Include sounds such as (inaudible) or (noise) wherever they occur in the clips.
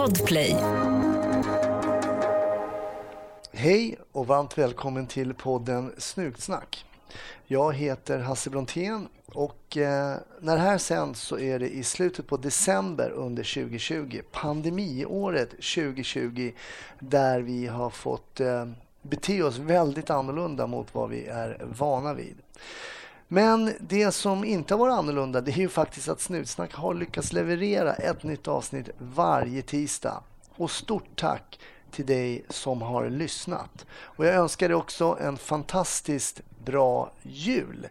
Podplay. Hej och varmt välkommen till podden Snutsnack. Jag heter Hasse Brontén och eh, när det här sänds så är det i slutet på december under 2020, pandemiåret 2020, där vi har fått eh, bete oss väldigt annorlunda mot vad vi är vana vid. Men det som inte har varit annorlunda det är ju faktiskt att Snutsnack har lyckats leverera ett nytt avsnitt varje tisdag. Och stort tack till dig som har lyssnat. Och jag önskar dig också en fantastiskt bra jul.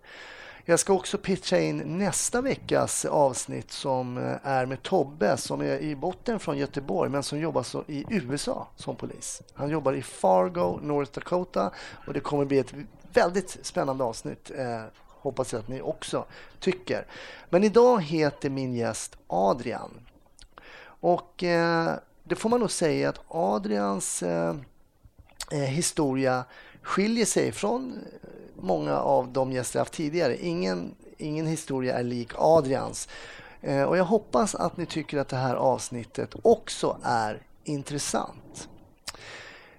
Jag ska också pitcha in nästa veckas avsnitt som eh, är med Tobbe som är i botten från Göteborg men som jobbar så i USA som polis. Han jobbar i Fargo, North Dakota och det kommer bli ett väldigt spännande avsnitt. Eh, Hoppas jag att ni också tycker. Men idag heter min gäst Adrian. Och eh, det får man nog säga att Adrians eh, eh historia skiljer sig från många av de gäster jag haft tidigare. Ingen, ingen historia är lik Adrians. Eh, och jag hoppas att ni tycker att det här avsnittet också är intressant.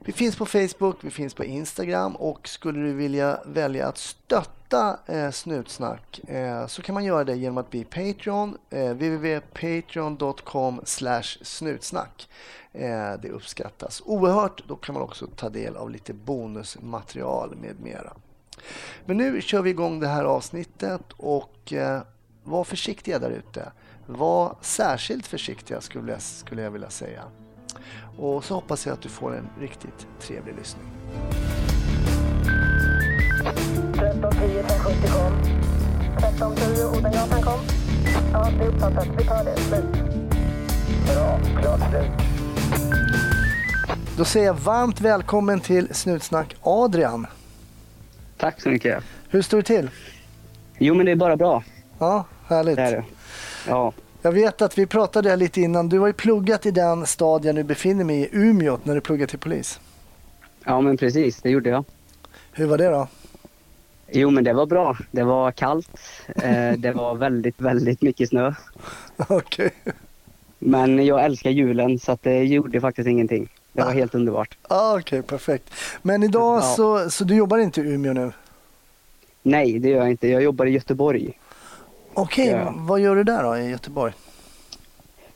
Vi finns på Facebook, vi finns på Instagram och skulle du vilja välja att stötta eh, Snutsnack eh, så kan man göra det genom att bli Patreon, eh, www.patreon.com snutsnack. Eh, det uppskattas oerhört. Då kan man också ta del av lite bonusmaterial med mera. Men nu kör vi igång det här avsnittet och eh, var försiktiga där ute. Var särskilt försiktiga skulle jag, skulle jag vilja säga. Och så hoppas jag att du får en riktigt trevlig lyssning. 1310 1070 kom. 1310 Odengatan kom. Ja, det är uppfattat. Vi tar det. Slut. Bra. Klart slut. Då säger jag varmt välkommen till Snutsnack Adrian. Tack så mycket. Hur står det till? Jo, men det är bara bra. Ja, härligt. Det är det. Ja. Jag vet att vi pratade lite innan. Du har ju pluggat i den stad jag nu befinner mig i, Umeå, när du pluggade till polis. Ja, men precis. Det gjorde jag. Hur var det då? Jo, men det var bra. Det var kallt. Eh, det var (laughs) väldigt, väldigt mycket snö. Okej. Okay. Men jag älskar julen så det gjorde faktiskt ingenting. Det var ah. helt underbart. Ah, Okej, okay, perfekt. Men idag ja. så, så du jobbar inte i Umeå nu? Nej, det gör jag inte. Jag jobbar i Göteborg. Okej, okay, vad gör du där då i Göteborg?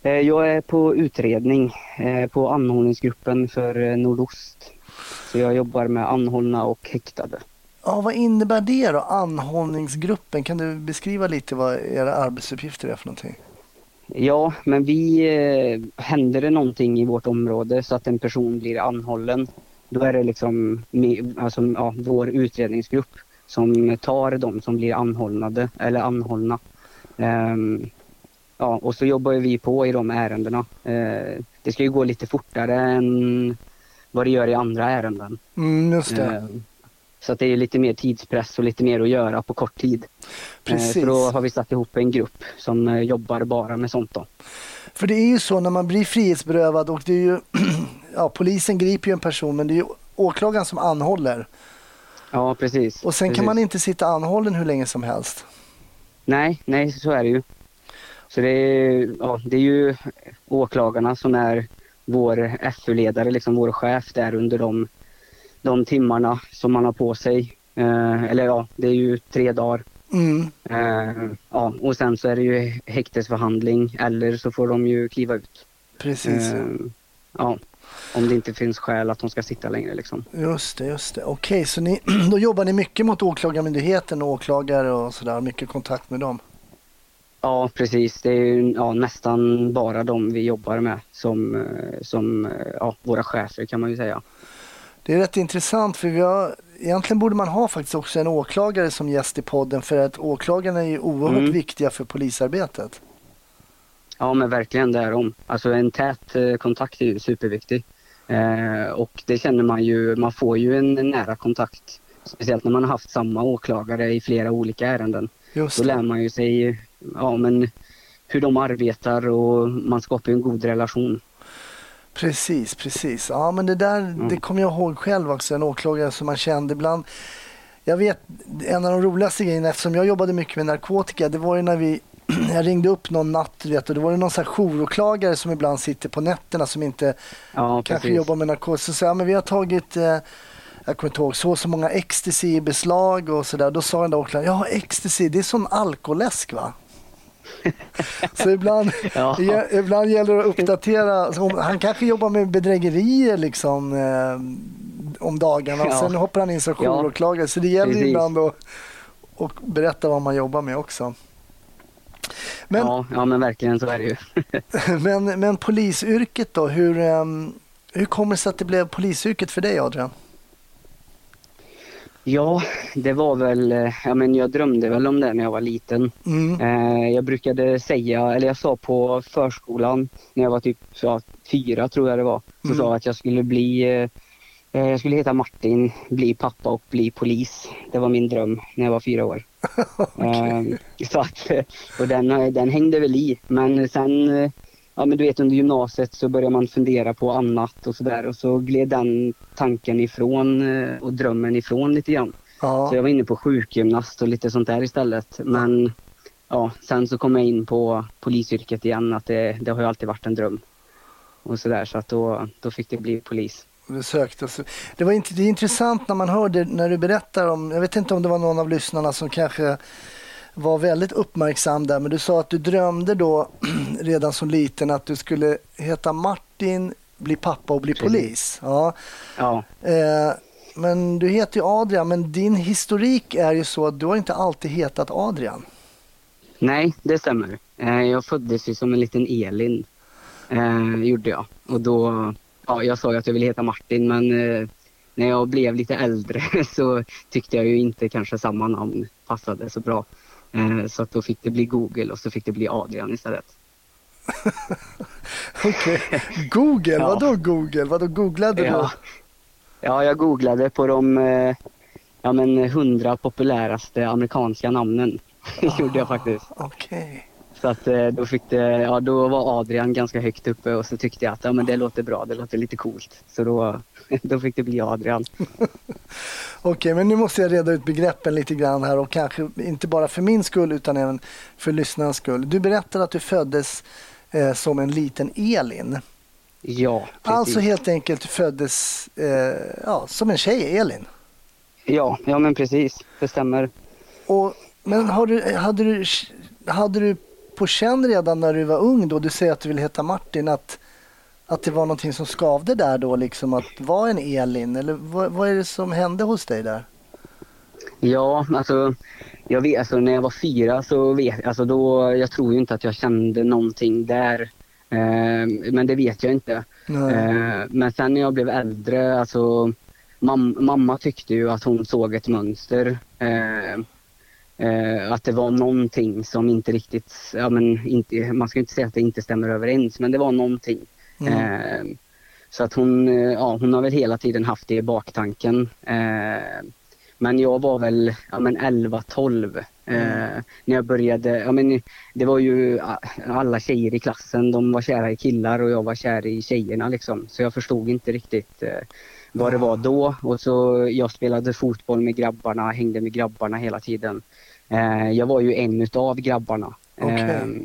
Eh, jag är på utredning eh, på anhållningsgruppen för eh, Nordost. Så jag jobbar med anhållna och häktade. Ja, vad innebär det då, anhållningsgruppen? Kan du beskriva lite vad era arbetsuppgifter är för någonting? Ja, men vi, händer det någonting i vårt område så att en person blir anhållen, då är det liksom alltså, ja, vår utredningsgrupp som tar de som blir anhållnade eller anhållna. Um, ja, och så jobbar vi på i de ärendena. Uh, det ska ju gå lite fortare än vad det gör i andra ärenden. Mm, just det. Uh, så att det är lite mer tidspress och lite mer att göra på kort tid. Precis. Så då har vi satt ihop en grupp som jobbar bara med sånt. Då. För det är ju så när man blir frihetsberövad och det är ju, (clears throat) ja, polisen griper ju en person men det är ju åklagaren som anhåller. Ja, precis. Och sen precis. kan man inte sitta anhållen hur länge som helst. Nej, nej så är det ju. Så det är, ja, det är ju åklagarna som är vår FU-ledare, liksom vår chef där under de, de timmarna som man har på sig. Eh, eller ja, det är ju tre dagar. Mm. Eh, ja, och sen så är det ju häktesförhandling eller så får de ju kliva ut. Precis. Eh, ja. Om det inte finns skäl att de ska sitta längre. Liksom. Just det, just det. Okej, okay, så ni, (clears throat) då jobbar ni mycket mot Åklagarmyndigheten och åklagare och sådär, mycket kontakt med dem? Ja, precis. Det är ja, nästan bara de vi jobbar med som, eh, som eh, ja, våra chefer kan man ju säga. Det är rätt intressant för vi har, egentligen borde man ha faktiskt också en åklagare som gäst i podden för att åklagarna är ju oerhört mm. viktiga för polisarbetet. Ja men verkligen det är de. Alltså en tät eh, kontakt är ju superviktig. Eh, och det känner man ju, man får ju en nära kontakt. Speciellt när man har haft samma åklagare i flera olika ärenden. Just Då lär man ju sig ja, men hur de arbetar och man skapar en god relation. Precis, precis. Ja men det där mm. det kommer jag ihåg själv också. En åklagare som man kände ibland. Jag vet en av de roligaste grejerna eftersom jag jobbade mycket med narkotika. Det var ju när vi (clears throat) jag ringde upp någon natt vet, och då var det någon här jouråklagare som ibland sitter på nätterna som inte Ja, kanske jobbar med narkotika. Så sa jag, men vi har tagit, eh, jag kommer inte ihåg, så och så många ecstasy i beslag och sådär. Då sa den där åklagaren, ja ecstasy det är sån alkoläsk va? (laughs) så ibland, (laughs) Ja. ja, ibland gäller det att uppdatera. Han kanske jobbar med bedrägerier liksom eh, om dagarna och Ja. sen hoppar han in som Ja. jouråklagare. Så det gäller Precis. ibland att och berätta vad man jobbar med också. Men, Ja, ja, men verkligen så är det ju. (laughs) (laughs) men, men polisyrket då, hur, ehm, hur kommer det sig att det blev polisyrket för dig Adrian? Ja, det var väl, eh, ja men jag drömde väl om det när jag var liten. Mm. Eh, jag brukade säga, eller jag sa på förskolan när jag var typ ja, fyra tror jag det var, så Mm. sa jag att jag skulle bli, eh, eh, jag skulle heta Martin, bli pappa och bli polis. Det var min dröm när jag var fyra år. (laughs) Eh, så att, (laughs) och den, den hängde väl i. Men sen, ja men du vet under gymnasiet så börjar man fundera på annat och sådär och så gled den tanken ifrån eh, och drömmen ifrån lite grann. Ja. Så jag var inne på sjukgymnast och lite sånt där istället. Men ja, sen så kom jag in på polisyrket igen. Att det, det har ju alltid varit en dröm. Och sådär så att då, då fick det bli polis. Så Det, var inte, det är intressant när man hör det när du berättar om, jag vet inte om det var någon av lyssnarna som kanske var väldigt uppmärksam där, men du sa att du drömde då (clears throat) redan som liten att du skulle heta Martin, bli pappa och bli polis. Ja. Ja, Eh, men du heter ju Adrian, men din historik är ju så att du har inte alltid hetat Adrian. nej det stämmer. Eh, Jag föddes ju som en liten Elin. Eh, gjorde jag. Och då, ja jag sa ju att jag ville heta Martin men eh, när jag blev lite äldre (laughs) så tyckte jag ju inte kanske samma namn passade så bra. Eh, så att då fick det bli Google och så fick det bli Adrian istället. (laughs) Okej. Google, Ja. vadå Google? Vadå googlade du? Ja. ja, jag googlade på de eh, ja, men 100 populäraste amerikanska namnen. (laughs) Det gjorde jag faktiskt. Okej. Så att eh, då fick det, ja då var Adrian ganska högt uppe och så tyckte jag att ja, men det låter bra, det låter lite coolt. Så då, (laughs) då fick det bli Adrian. (laughs) Okej, men nu måste jag reda ut begreppen lite grann här och kanske inte bara för min skull utan även för lyssnarnas skull. Du berättade att du föddes eh, som en liten Elin. Ja, precis. Alltså helt enkelt föddes eh, ja, som en tjej, Elin. Ja, ja men precis. Det stämmer. Och, men har du, hade, du, hade du på känn redan när du var ung då, du säger att du vill heta Martin, att, att det var någonting som skavde där då, liksom att vara en Elin? Eller vad, vad är det som hände hos dig där? Ja, alltså, jag vet, alltså när jag var fyra så vet alltså då, jag tror ju inte att jag kände någonting där. Eh, men det vet jag inte. Eh, men sen när jag blev äldre, alltså mam mamma tyckte ju att hon såg ett mönster. Eh, eh, att det var någonting som inte riktigt, ja men inte, man ska inte säga att det inte stämmer överens, men det var någonting. Mm. Eh, så att hon, eh, ja, hon har väl hela tiden haft det i baktanken. Eh, men jag var väl ja, men 11-12 eh, när jag började. Ja, men det var ju alla tjejer i klassen, de var kära i killar och jag var kär i tjejerna liksom. Så jag förstod inte riktigt eh, vad det var då. Och så jag spelade fotboll med grabbarna, hängde med grabbarna hela tiden. Eh, jag var ju en utav grabbarna. Okej.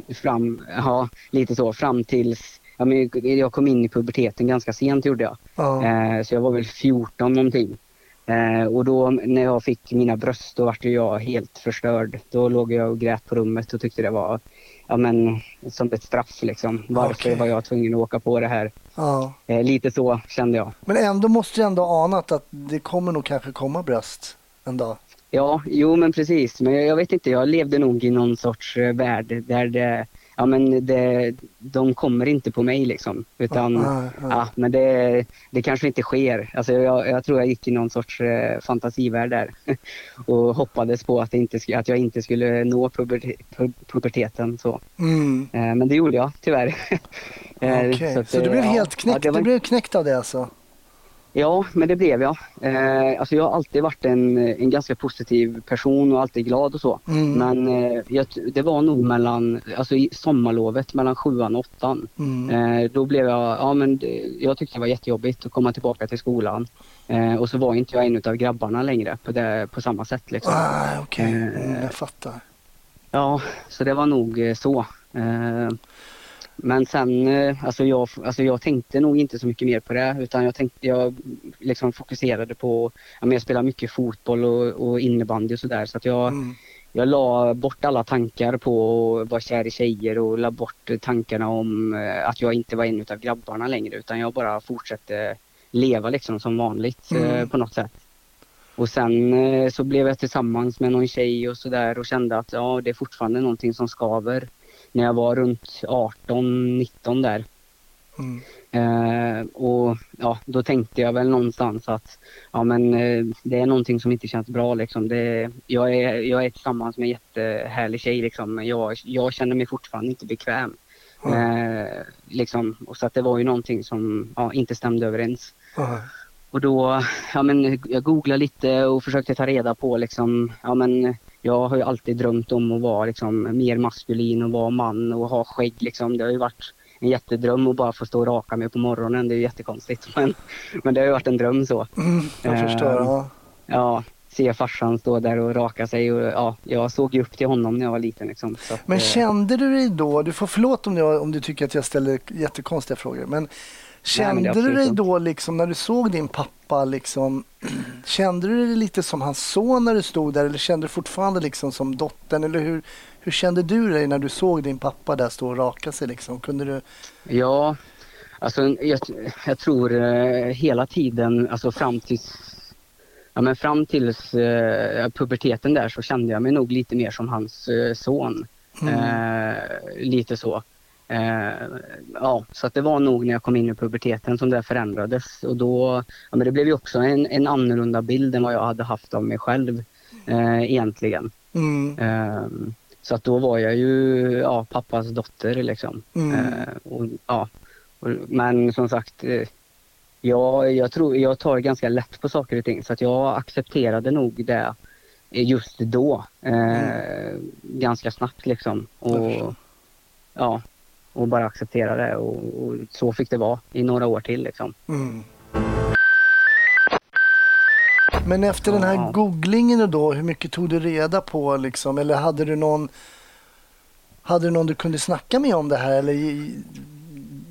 Eh, fram, ja, lite så fram tills ja, men jag kom in i puberteten ganska sent gjorde jag. Ja. Eh, så jag var väl 14 någonting. Eh, och då när jag fick mina bröst då vart jag helt förstörd. Då låg jag och grät på rummet och tyckte det var ja, men, som ett straff liksom. Varför Okej. var jag tvungen att åka på det här? Ja. Eh, lite så kände jag. Men ändå måste du ändå anat att det kommer nog kanske komma bröst en dag. Ja, jo men precis. Men jag, jag vet inte, jag levde nog i någon sorts eh, värld där det, ja men det, de kommer inte på mig liksom. Utan, Ja, ja. ja men det, det kanske inte sker. Alltså jag, jag tror jag gick i någon sorts eh, fantasivärld där. (laughs) och hoppades på att, inte, att jag inte skulle nå pubertet, pu- puberteten så. Mm. Eh, men det gjorde jag tyvärr. (laughs) Eh, Okej, så, att, du eh, blev ja, helt ja, knäckt, det var- du blev knäckt av det alltså? Ja, men det blev jag. Eh, alltså jag har alltid varit en, en ganska positiv person och alltid glad och så. Mm. Men eh, jag, det var nog mellan, alltså i sommarlovet mellan sjuan och åttan. Mm. Eh, då blev jag, ja men jag tyckte det var jättejobbigt att komma tillbaka till skolan. Eh, och så var inte jag en av grabbarna längre på, det, på samma sätt liksom. Ah, Okej, Eh, mm, jag fattar. Ja, så det var nog eh, så. Eh, men sen, eh, alltså jag, alltså jag tänkte nog inte så mycket mer på det utan jag, tänkte, jag liksom fokuserade på, jag spelade mycket fotboll och, och innebandy och sådär så att jag, mm. jag la bort alla tankar på att vara kär i tjejer och la bort tankarna om att jag inte var en av grabbarna längre utan jag bara fortsatte leva liksom som vanligt mm. på något sätt. Och sen eh, så blev jag tillsammans med någon tjej och sådär och kände att ja, det är fortfarande någonting som skaver. När jag var runt 18, 19 där. Mm. Eh, och ja, då tänkte jag väl någonstans att ja, men, eh, det är någonting som inte känns bra. Liksom. Det, jag, är, jag är tillsammans med en jättehärlig tjej liksom, men jag, jag känner mig fortfarande inte bekväm. Mm. Eh, liksom. och så att det var ju någonting som ja, inte stämde överens. Mm. Och då, ja men jag googlade lite och försökte ta reda på liksom, ja men jag har ju alltid drömt om att vara liksom mer maskulin och vara man och ha skägg liksom. Det har ju varit en jättedröm att bara få stå och raka mig på morgonen. Det är ju jättekonstigt (laughs) men, men det har ju varit en dröm så. Mm, jag förstår. Uh, ja. ja, se farsan stå där och raka sig och ja, jag såg ju upp till honom när jag var liten. Liksom, att, men eh, kände du dig då, du får förlåt om, jag, om du tycker att jag ställer jättekonstiga frågor, men Kände du dig då liksom när du såg din pappa liksom, (clears throat) kände du dig lite som hans son när du stod där eller kände du fortfarande liksom som dottern eller hur, hur kände du dig när du såg din pappa där stå och raka sig liksom? Kunde du... Ja, alltså jag, jag tror eh, hela tiden, alltså fram tills Ja, men fram tills eh, puberteten där så kände jag mig nog lite mer som hans eh, son. Mm. Eh, lite så. Eh, ja, så att det var nog när jag kom in i puberteten som det förändrades och då, ja, men det blev ju också en, en annorlunda bild än vad jag hade haft av mig själv eh, egentligen. Mm. Eh, så att då var jag ju ja, pappas dotter liksom. Mm. Eh, och, ja, och, men som sagt, eh, jag, jag, tror, jag tar ganska lätt på saker och ting så att jag accepterade nog det just då. Eh, mm. Ganska snabbt liksom. Och, ja, och bara acceptera det och, och, så fick det vara i några år till liksom. Mm. Men efter den här googlingen då, hur mycket tog du reda på liksom? Eller hade du någon hade du någon du kunde snacka med om det här eller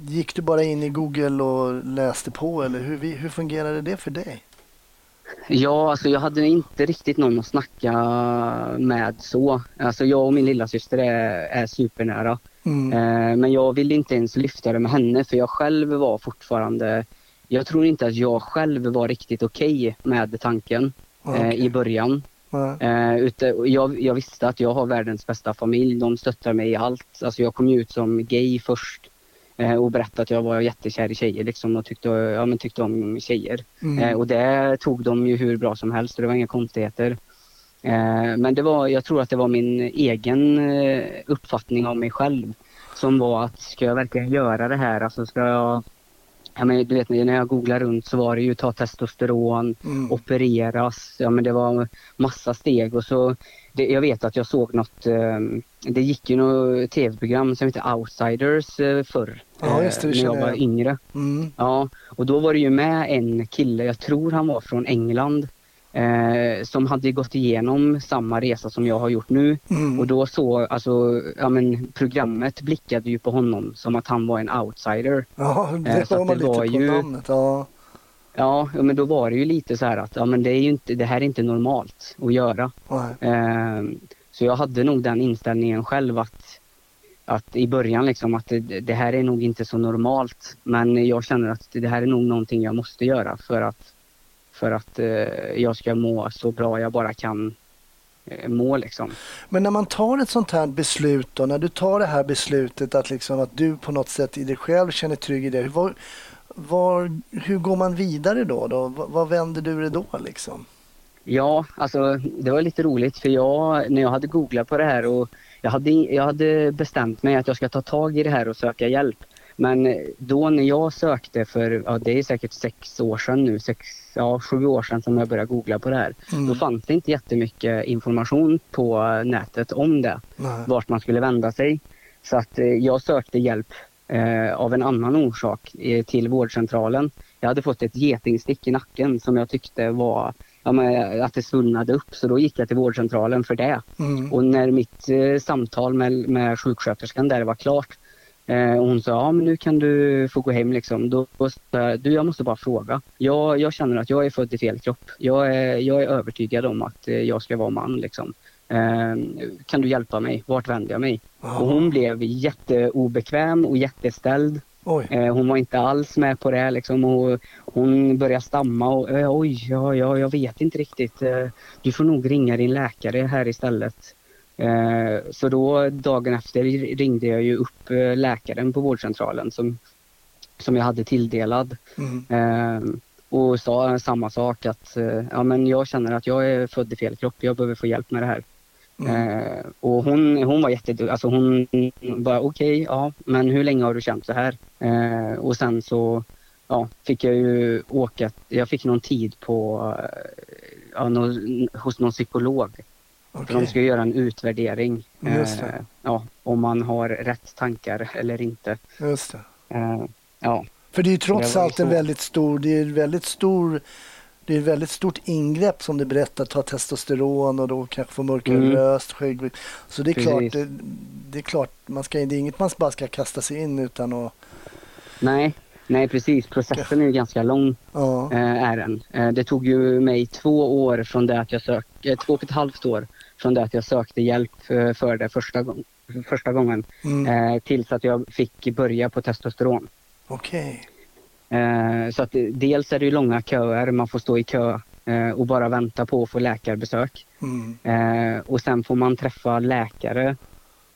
gick du bara in i Google och läste på eller hur, hur fungerade det för dig? Ja, alltså jag hade inte riktigt någon att snacka med så. Alltså jag och min lilla syster är, är supernära. Mm. Eh, men jag ville inte ens lyfta det med henne för jag själv var fortfarande... Jag tror inte att jag själv var riktigt okej okay med tanken okay. eh, i början. Mm. Eh, jag, jag, visste att jag har världens bästa familj. De stöttar mig i allt. Alltså jag kom ut som gay först och berättade att jag var jättekär i tjejer liksom, och tyckte, ja, men tyckte om tjejer. Mm. Eh, och det tog de ju hur bra som helst. Det var inga konstigheter. Eh, men det var, jag tror att det var min egen eh, uppfattning av mig själv som var att ska jag verkligen göra det här, alltså ska jag Ja, men du vet, när jag googlade runt så var det ju ta testosteron, mm. opereras, ja men det var massa steg och så det, jag vet att jag såg något, eh, det gick ju något tv-program som heter Outsiders eh, förr. Ja, just det, när jag var yngre. Mm. Ja, och då var det ju med en kille, jag tror han var från England, eh, som hade gått igenom samma resa som jag har gjort nu. Mm. Och då så, alltså, ja men programmet blickade ju på honom som att han var en outsider. Ja, det eh, så man det lite var på ju, namnet. Ja. Ja, men då var det ju lite så här att ja, men det, är ju inte, det här är inte normalt att göra. Eh, så jag hade nog den inställningen själv att, att i början liksom att det, det, här är nog inte så normalt. Men jag känner att det här är nog någonting jag måste göra för att för att eh, jag ska må så bra jag bara kan eh, må liksom. Men när man tar ett sånt här beslut då, när du tar det här beslutet att liksom att du på något sätt i dig själv känner trygg i det. Var, var, hur går man vidare då? då? Vad vänder du det då liksom? Ja, alltså det var lite roligt för jag, när jag hade googlat på det här och jag hade, jag hade bestämt mig att jag ska ta tag i det här och söka hjälp. Men då när jag sökte för, ja det är säkert sex år sedan nu, sex, ja sju år sedan som jag började googla på det här. Mm. Då fanns det inte jättemycket information på nätet om det. Nej. Vart man skulle vända sig. Så att eh, jag sökte hjälp eh, av en annan orsak eh, till vårdcentralen. Jag hade fått ett getingstick i nacken som jag tyckte var ja, men, att det svullnade upp. Så då gick jag till vårdcentralen för det. Mm. Och när mitt eh, samtal med, med sjuksköterskan där var klart eh, och hon sa ja men nu kan du få gå hem liksom. Då sa jag, du jag måste bara fråga. Jag, jag känner att jag är född i fel kropp. Jag är, jag är övertygad om att eh, jag ska vara man liksom. Eh, kan du hjälpa mig? Vart vänder jag mig? Ja. Och hon blev jätteobekväm och jätteställd. Eh, hon var inte alls med på det liksom och hon började stamma och eh, oj, ja, ja, jag vet inte riktigt. Eh, du får nog ringa din läkare här istället. Eh, så då dagen efter ringde jag ju upp läkaren på vårdcentralen som, som jag hade tilldelad Mm. och sa samma sak att ja, men jag känner att jag är född i fel kropp, jag behöver få hjälp med det här. Mm. Eh, och hon, hon var jätteduktig. Alltså hon bara okej, ja, men hur länge har du känt så här? Eh, och sen så ja, fick jag ju åka, jag fick någon tid på, eh, ja, nå, hos någon psykolog. För Okej. de ska göra en utvärdering. Just det. Eh, ja, om man har rätt tankar eller inte. Just det. Ja, För det är ju trots allt en väldigt stor, det är väldigt stor det är ett väldigt stort ingrepp som du berättar, ta testosteron och då kanske få mörkare Mm. röst, skägg. Så det är Precis. klart, det, det är klart, man ska, det är inget man bara ska kasta sig in utan att, nej, nej precis. Processen är ju ganska lång. ja. eh, är den. Eh, det tog ju mig två år från det att jag sökte, två och ett halvt år från det att jag sökte hjälp eh, för det första, gång, första gången Mm. tills att jag fick börja på testosteron. Okej. Eh, så att dels är det långa köer, man får stå i kö eh, och bara vänta på att få läkarbesök. Mm. Eh, och sen får man träffa läkare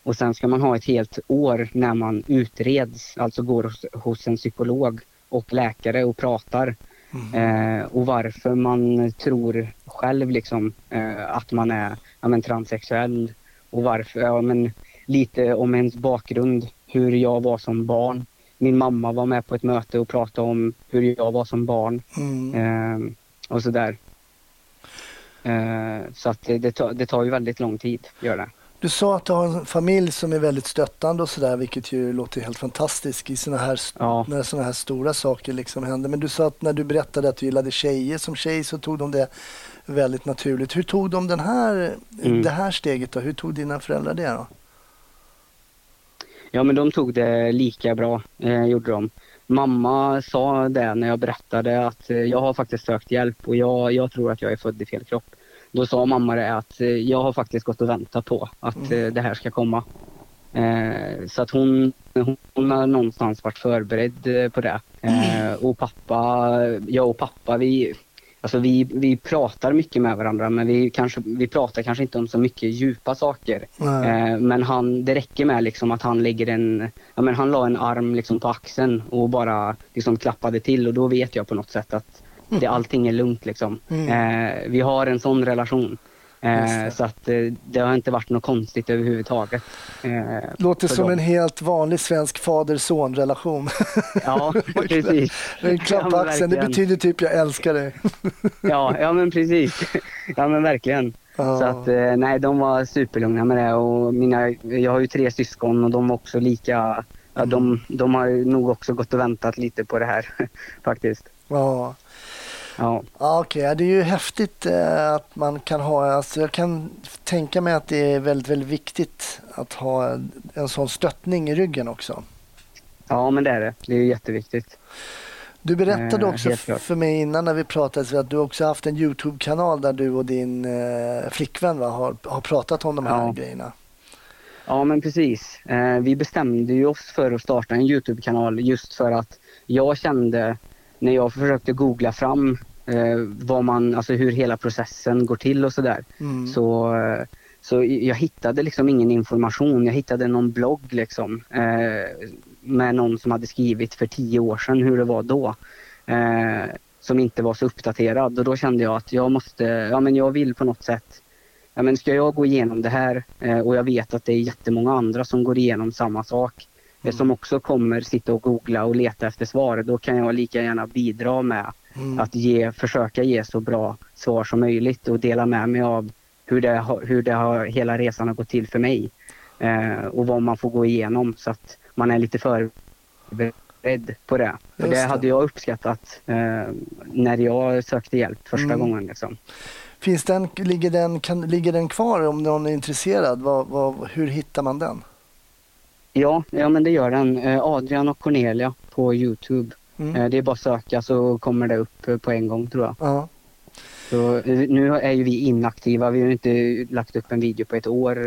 och sen ska man ha ett helt år när man utreds, alltså går hos, en psykolog och läkare och pratar. Mm. Eh, och varför man tror själv liksom eh, att man är ja, men, transsexuell och varför, ja, men, lite om ens bakgrund, hur jag var som barn. Min mamma var med på ett möte och pratade om hur jag var som barn Mm. eh, och sådär. Eh, så att det, det, tar, det tar ju väldigt lång tid, gör det. Du sa att du har en familj som är väldigt stöttande och sådär, vilket ju låter helt fantastiskt i såna här, Ja. när sådana här stora saker liksom händer. Men du sa att när du berättade att du gillade tjejer som tjej så tog de det väldigt naturligt. Hur tog de den här, Mm. det här steget då? Hur tog dina föräldrar det då? Ja men de tog det lika bra, eh, gjorde de. Mamma sa det när jag berättade att eh, jag har faktiskt sökt hjälp och jag, jag tror att jag är född i fel kropp. Då sa mamma det att eh, jag har faktiskt gått och väntat på att eh, det här ska komma. Eh, så att hon, hon, har någonstans varit förberedd på det. Eh, och pappa, jag och pappa vi, alltså vi, vi pratar mycket med varandra men vi, kanske, vi pratar kanske inte om så mycket djupa saker. Eh, men han, det räcker med liksom att han lägger en, ja men han la en arm liksom på axeln och bara liksom klappade till och då vet jag på något sätt att det, allting är lugnt liksom. Mm. Eh, vi har en sån relation. Eh, så att eh, det har inte varit något konstigt överhuvudtaget. Eh, Låter som dem. en helt vanlig svensk fader-son-relation. (laughs) Ja, (laughs) precis. en klapp på Ja, axeln, det betyder typ jag älskar dig. (laughs) Ja, ja men precis. Ja men verkligen. Ja. Så att eh, nej, de var superlugna med det och mina, jag har ju tre syskon och de var också lika, ja, de, de har nog också gått och väntat lite på det här faktiskt. Ja. Ja, Ja, Okej, ja, det är ju häftigt eh, att man kan ha, alltså jag kan tänka mig att det är väldigt, väldigt viktigt att ha en sån stöttning i ryggen också. ja men det är det. Det är jätteviktigt. Du berättade Eh, också klart. för mig innan när vi pratade att du också haft en Youtube-kanal där du och din eh, flickvän va, har, har pratat om de här Ja. grejerna. Ja men precis. Eh, vi bestämde ju oss för att starta en Youtube-kanal just för att jag kände när jag försökte googla fram eh, vad man, alltså hur hela processen går till och sådär. Mm. Så, eh, så jag hittade liksom ingen information. Jag hittade någon blogg liksom eh, med någon som hade skrivit för tio år sedan hur det var då. Som inte var så uppdaterad och då kände jag att jag måste, ja men jag vill på något sätt Ja, men ska jag gå igenom det här och jag vet att det är jättemånga andra som går igenom samma sak eh, som också kommer sitta och googla och leta efter svar. Då kan jag lika gärna bidra med Mm. att ge, försöka ge så bra svar som möjligt och dela med mig av hur det, har- hur det har, hela resan har gått till för mig. Eh, och vad man får gå igenom så att man är lite förberedd på det. För det det. hade jag uppskattat eh, när jag sökte hjälp första Mm. gången. Liksom. Finns den, ligger, den, kan, ligger den kvar om någon är intresserad? Vad, vad, hur hittar man den? Ja, ja, men det gör den. Eh, Adrian och Cornelia på Youtube. Mm. Eh, det är bara att söka så kommer det upp eh, på en gång tror jag. Ja. Så, nu är ju vi inaktiva. Vi har ju inte lagt upp en video på ett år.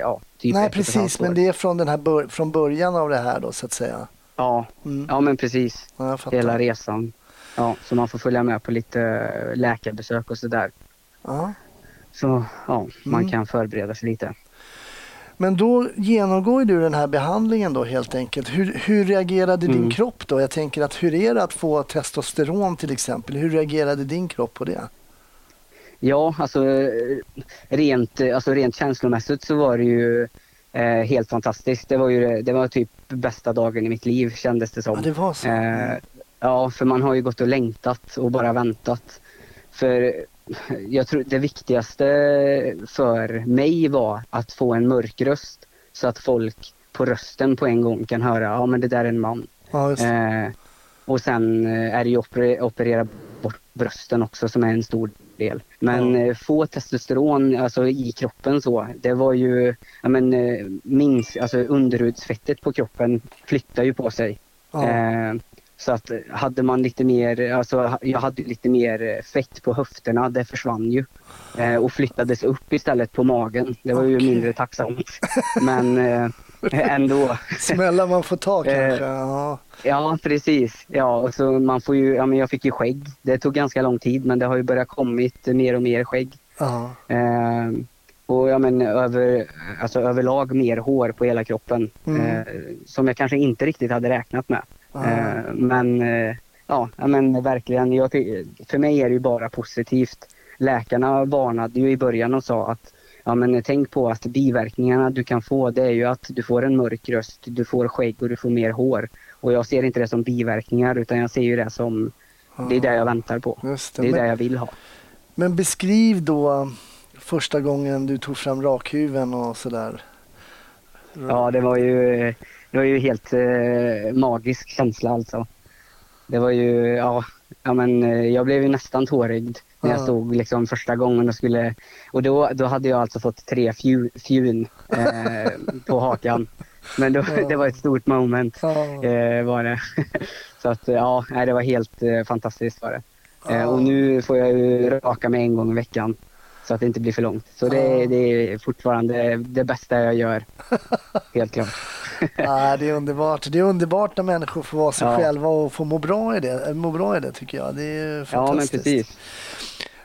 Ja, typ Nej precis, men det är från, den här bör, från början av det här då så att säga. Ja, Mm. ja, men precis. Ja. Hela resan. Ja, så man får följa med på lite läkarbesök och sådär. Ja. Så ja, man Mm. kan förbereda sig lite. Men då genomgår du den här behandlingen då helt enkelt. Hur, hur reagerade din Mm. kropp då? Jag tänker att hur är det att få testosteron till exempel? Hur reagerade din kropp på det? Ja, alltså rent, alltså rent känslomässigt så var det ju eh, helt fantastiskt. Det var ju det- var typ bästa dagen i mitt liv kändes det Ja, som. det var så. Eh, ja, för man har ju gått och längtat och bara väntat. För jag tror det viktigaste för mig var att få en mörk röst så att folk på rösten på en gång kan höra, ja men det där är en man. Ja. Eh, och sen eh, är det ju oper- operera bort brösten också som är en stor del. Men Ja. eh, få testosteron alltså, i kroppen så, det var ju, ja men eh, minst, alltså underhudsfettet på kroppen flyttar ju på sig. Ja. Eh, så att eh, hade man lite mer, alltså jag hade lite mer eh, fett på höfterna, det försvann ju. Eh, och flyttades upp istället på magen. Det var ju mindre tacksamt. Men eh, (laughs) ändå. Smällar man får ta Eh, kanske. Ja. Ja, precis. Ja, och så man får ju, ja, men jag fick ju skägg. Det tog ganska lång tid men det har ju börjat kommit mer och mer skägg. Ja. Eh, och ja, men över, alltså, överlag mer hår på hela kroppen. Mm. Eh, som jag kanske inte riktigt hade räknat med. Eh, men eh, ja, men verkligen. Jag, för mig är det ju bara positivt. Läkarna varnade ju i början och sa att ja, men tänk på att biverkningarna du kan få det är ju att du får en mörk röst, du får skägg och du får mer hår. Och jag ser inte det som biverkningar utan jag ser ju det som det är det jag väntar på. Det. Det är Men, det jag vill ha. men beskriv då första gången du tog fram rakhyveln och sådär. Ja, det var ju, det var ju helt eh, magisk känsla alltså. Det var ju, ja, ja men eh, jag blev ju nästan tårögd när jag Ja. stod liksom första gången och skulle, och då, då hade jag alltså fått tre fju, fjun eh, på hakan. Men då, Ja. (laughs) det var ett stort moment Ja. eh, var det. (laughs) Så att ja, nej, det var helt eh, fantastiskt var det. Eh, Ja. och nu får jag ju raka mig en gång i veckan. Så att det inte blir för långt. Så det, Ja. det är fortfarande det bästa jag gör. (laughs) Helt klart. Ja, (laughs) det är underbart. Det är underbart när människor får vara sig Ja. själva och får må bra i det. Må bra i det tycker jag. Det är Ja, men fantastiskt. precis.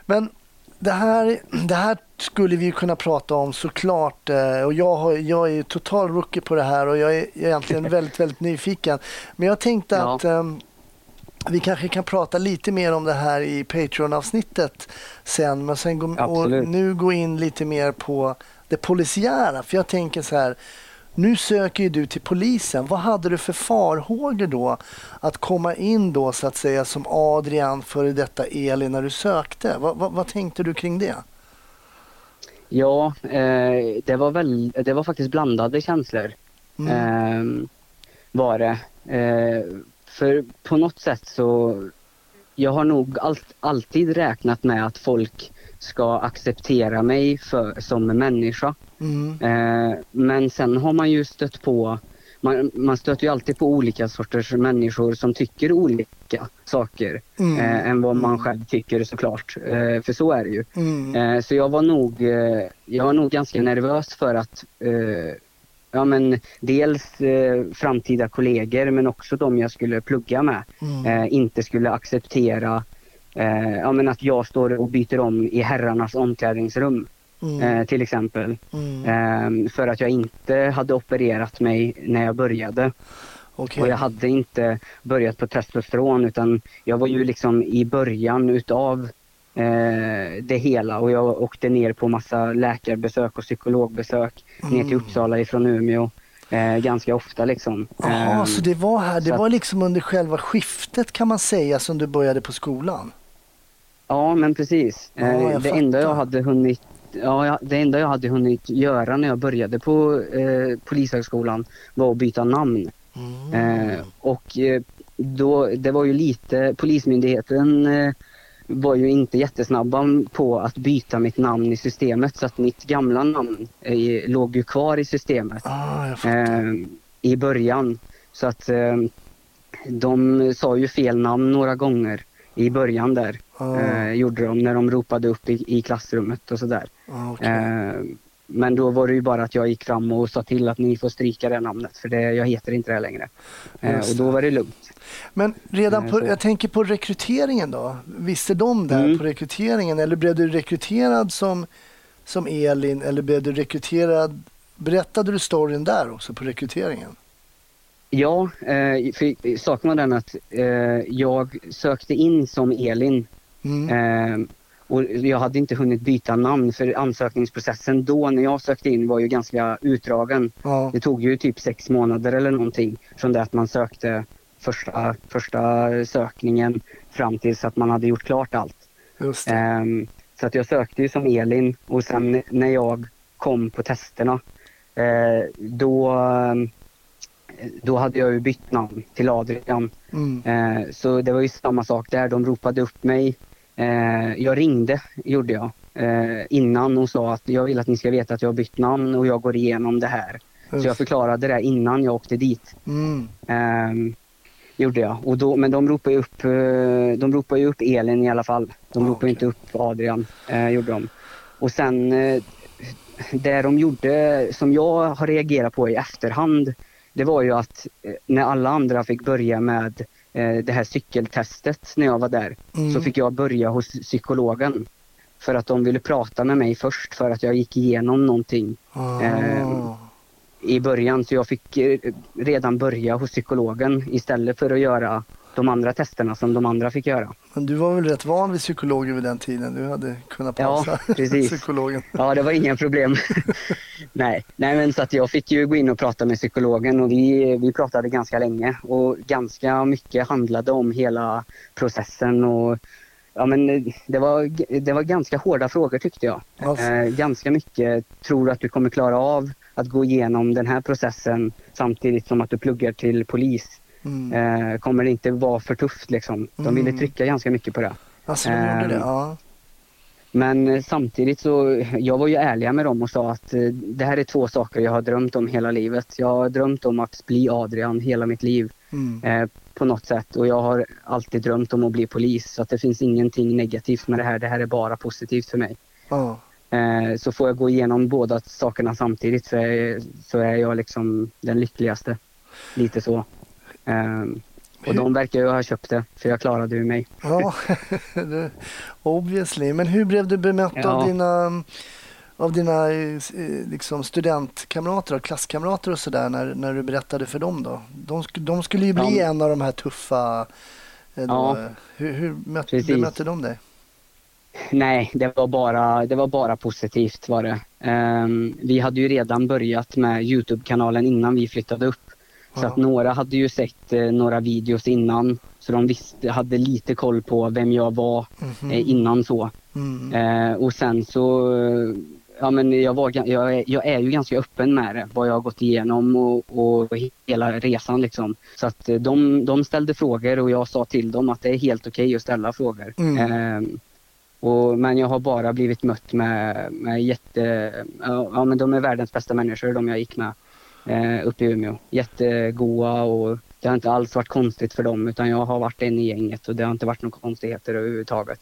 Men det här, det här skulle vi ju kunna prata om såklart. eh, Och jag, har, jag är total rookie på det här och jag är egentligen (laughs) väldigt, väldigt nyfiken. Men jag tänkte Ja. att ehm, vi kanske kan prata lite mer om det här i Patreon-avsnittet sen. Men sen gå, och nu gå in lite mer på det polisiära. För jag tänker så här. Nu söker ju du till polisen. Vad hade du för farhågor då att komma in då så att säga som Adrian före detta Elin när du sökte? Vad, vad, vad tänkte du kring det? Ja, eh, det, var väl, det var faktiskt blandade känslor. Mm. Eh, var det. Eh, för på något sätt så... Jag har nog allt, alltid räknat med att folk ska acceptera mig för, som människa. Mm. Eh, men sen har man ju stött på, man, man stöter ju alltid på olika sorters människor som tycker olika saker Mm. eh, än vad man själv tycker såklart. Eh, för så är det ju. Mm. Eh, så jag var nog, jag var nog ganska nervös för att ja, men dels eh, framtida kollegor men också de jag skulle plugga med Mm. inte skulle acceptera eh, ja, men att jag står och byter om i herrarnas omklädningsrum Mm. eh, till exempel. Mm. Ehm, för att jag inte hade opererat mig när jag började. Okej. Och jag hade inte börjat på testosteron utan jag var ju liksom i början utav eh, det hela och jag åkte ner på massa läkarbesök och psykologbesök ner till Mm. Uppsala ifrån Umeå eh, ganska ofta liksom. Jaha, Ehm, så det var här, det var liksom under själva skiftet kan man säga som du började på skolan? Ja, men precis. Ja, Eh, det enda jag hade hunnit Ja, det enda jag hade hunnit göra när jag började på eh, Polishögskolan var att byta namn. Mm. Eh, och eh, då, det var ju lite, Polismyndigheten eh, var ju inte jättesnabba på att byta mitt namn i systemet så att mitt gamla namn eh, låg ju kvar i systemet Ah, eh, i början. Så att eh, de sa ju fel namn några gånger i början där. Ah, Eh, gjorde de när de ropade upp i, i klassrummet och sådär. ah, okej. Eh, men då var det ju bara att jag gick fram och sa till att ni får stryka det namnet för det, jag heter inte det längre. Eh, och då var det lugnt. Men redan eh, på, jag tänker på rekryteringen då. Visste de där Mm. på rekryteringen eller blev du rekryterad som, som Elin eller blev du rekryterad? Berättade du storyn där också på rekryteringen? Ja, eh, för saken var den att eh, jag sökte in som Elin Mm. eh, och jag hade inte hunnit byta namn för ansökningsprocessen då när jag sökte in var ju ganska utdragen. Ja, Det tog ju typ sex månader eller någonting från det att man sökte första, första sökningen fram tills att man hade gjort klart allt. Ehm, så att jag sökte ju som Elin och sen när jag kom på testerna då, då hade jag ju bytt namn till Adrian. Mm. Eh, så det var ju samma sak där. De ropade upp mig. Eh, jag ringde, gjorde jag, eh, innan och sa att jag vill att ni ska veta att jag har bytt namn och jag går igenom det här. Så jag Just. förklarade det innan jag åkte dit. Mm. Ehm, gjorde jag. Och då, men de ropade ju upp, eh, de ropade upp Elin i alla fall. De ropade okej. inte upp Adrian. Eh, gjorde de. Och sen eh, det de gjorde som jag har reagerat på i efterhand. Det var ju att eh, när alla andra fick börja med eh, det här cykeltestet när jag var där. Mm. Så fick jag börja hos psykologen. För att de ville prata med mig först för att jag gick igenom någonting Ah. ehm, i början så jag fick eh, redan börja hos psykologen istället för att göra de andra testerna som de andra fick göra. Men du var väl rätt van vid psykologer vid den tiden? Du hade kunnat Ja, pausa (laughs) precis. psykologen. Ja, det var inga problem. (laughs) Nej, nej men så att jag fick ju gå in och prata med psykologen och vi, vi pratade ganska länge och ganska mycket handlade om hela processen och ja men det var, det var ganska hårda frågor tyckte jag. Eh, ganska mycket, tror du att du kommer klara av att gå igenom den här processen samtidigt som att du pluggar till polis? Mm. Eh, kommer det inte vara för tufft liksom? De ville Mm. trycka ganska mycket på det. Alltså, de gjorde det? Ja. Men eh, samtidigt så, jag var ju ärliga med dem och sa att eh, det här är två saker jag har drömt om hela livet. Jag har drömt om att bli Adrian hela mitt liv Mm. eh, på något sätt och jag har alltid drömt om att bli polis. Så att det finns ingenting negativt med det här. Det här är bara positivt för mig. Eh, så får jag gå igenom båda sakerna samtidigt så är, så är jag liksom den lyckligaste. Lite så. Eh, och de verkar ju ha köpt det för jag klarade ju mig. Ja, (laughs) obviously. Men hur blev du bemött av Ja. dina, av dina eh, liksom studentkamrater och klasskamrater och sådär när, när du berättade för dem då? De, de skulle ju bli Ja. en av de här tuffa. eh, Då. Ja. Hur, hur möt, bemötte de dig? Nej, det var bara, det var bara positivt var det. Ehm, vi hade ju redan börjat med Youtube-kanalen innan vi flyttade upp. Så att några hade ju sett eh, några videos innan. Så de visste, hade lite koll på vem jag var Mhm. eh, innan så. Mm. Eh, och sen så, eh, ja men jag, var, jag, är, jag är ju ganska öppen med det. Vad jag har gått igenom och, och hela resan liksom. Så att eh, de, de ställde frågor och jag sa till dem att det är helt okej att ställa frågor. Mm. Ehm, och, men jag har bara blivit mött med, med jätte, ja ja, men de är världens bästa människor de jag gick med eh, uppe i Umeå. Jättegoa och det har inte alls varit konstigt för dem utan jag har varit en i gänget och det har inte varit några konstigheter överhuvudtaget.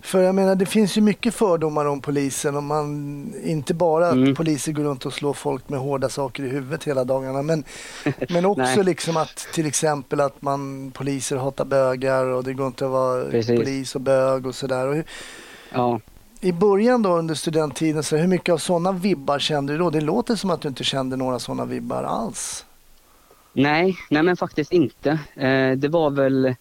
För jag menar, det finns ju mycket fördomar om polisen. Och man, inte bara att Mm. poliser går runt och slår folk med hårda saker i huvudet hela dagarna. Men, (laughs) men också liksom att till exempel att man poliser hatar bögar och det går inte att vara Precis. polis och bög och sådär. Ja, i början då under studenttiden, så hur mycket av sådana vibbar kände du då? Det låter som att du inte kände några sådana vibbar alls. nej, nej men faktiskt inte. Eh, det var väl,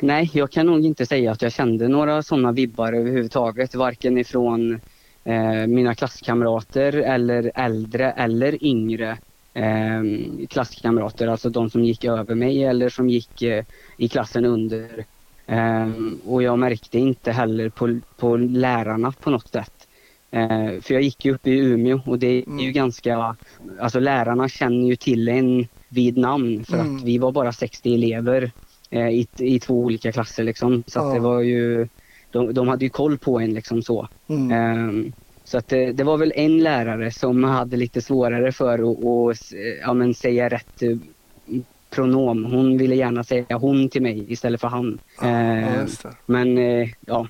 nej jag kan nog inte säga att jag kände några sådana vibbar överhuvudtaget. Varken ifrån eh, mina klasskamrater eller äldre eller yngre eh, klasskamrater, alltså de som gick över mig eller som gick eh, i klassen under. Eh, och jag märkte inte heller på, på lärarna på något sätt. Eh, för jag gick ju upp i Umeå och det är ju Mm. ganska, alltså lärarna känner ju till en vid namn för Mm. att vi var bara 60 elever eh, i, i två olika klasser liksom. Så att Ja. det var ju, de, de hade ju koll på en liksom så. Mm. Ehm, så att det, det var väl en lärare som hade lite svårare för att, att ja, säga rätt pronom. Hon ville gärna säga hon till mig istället för han. Ja, det. men eh, ja,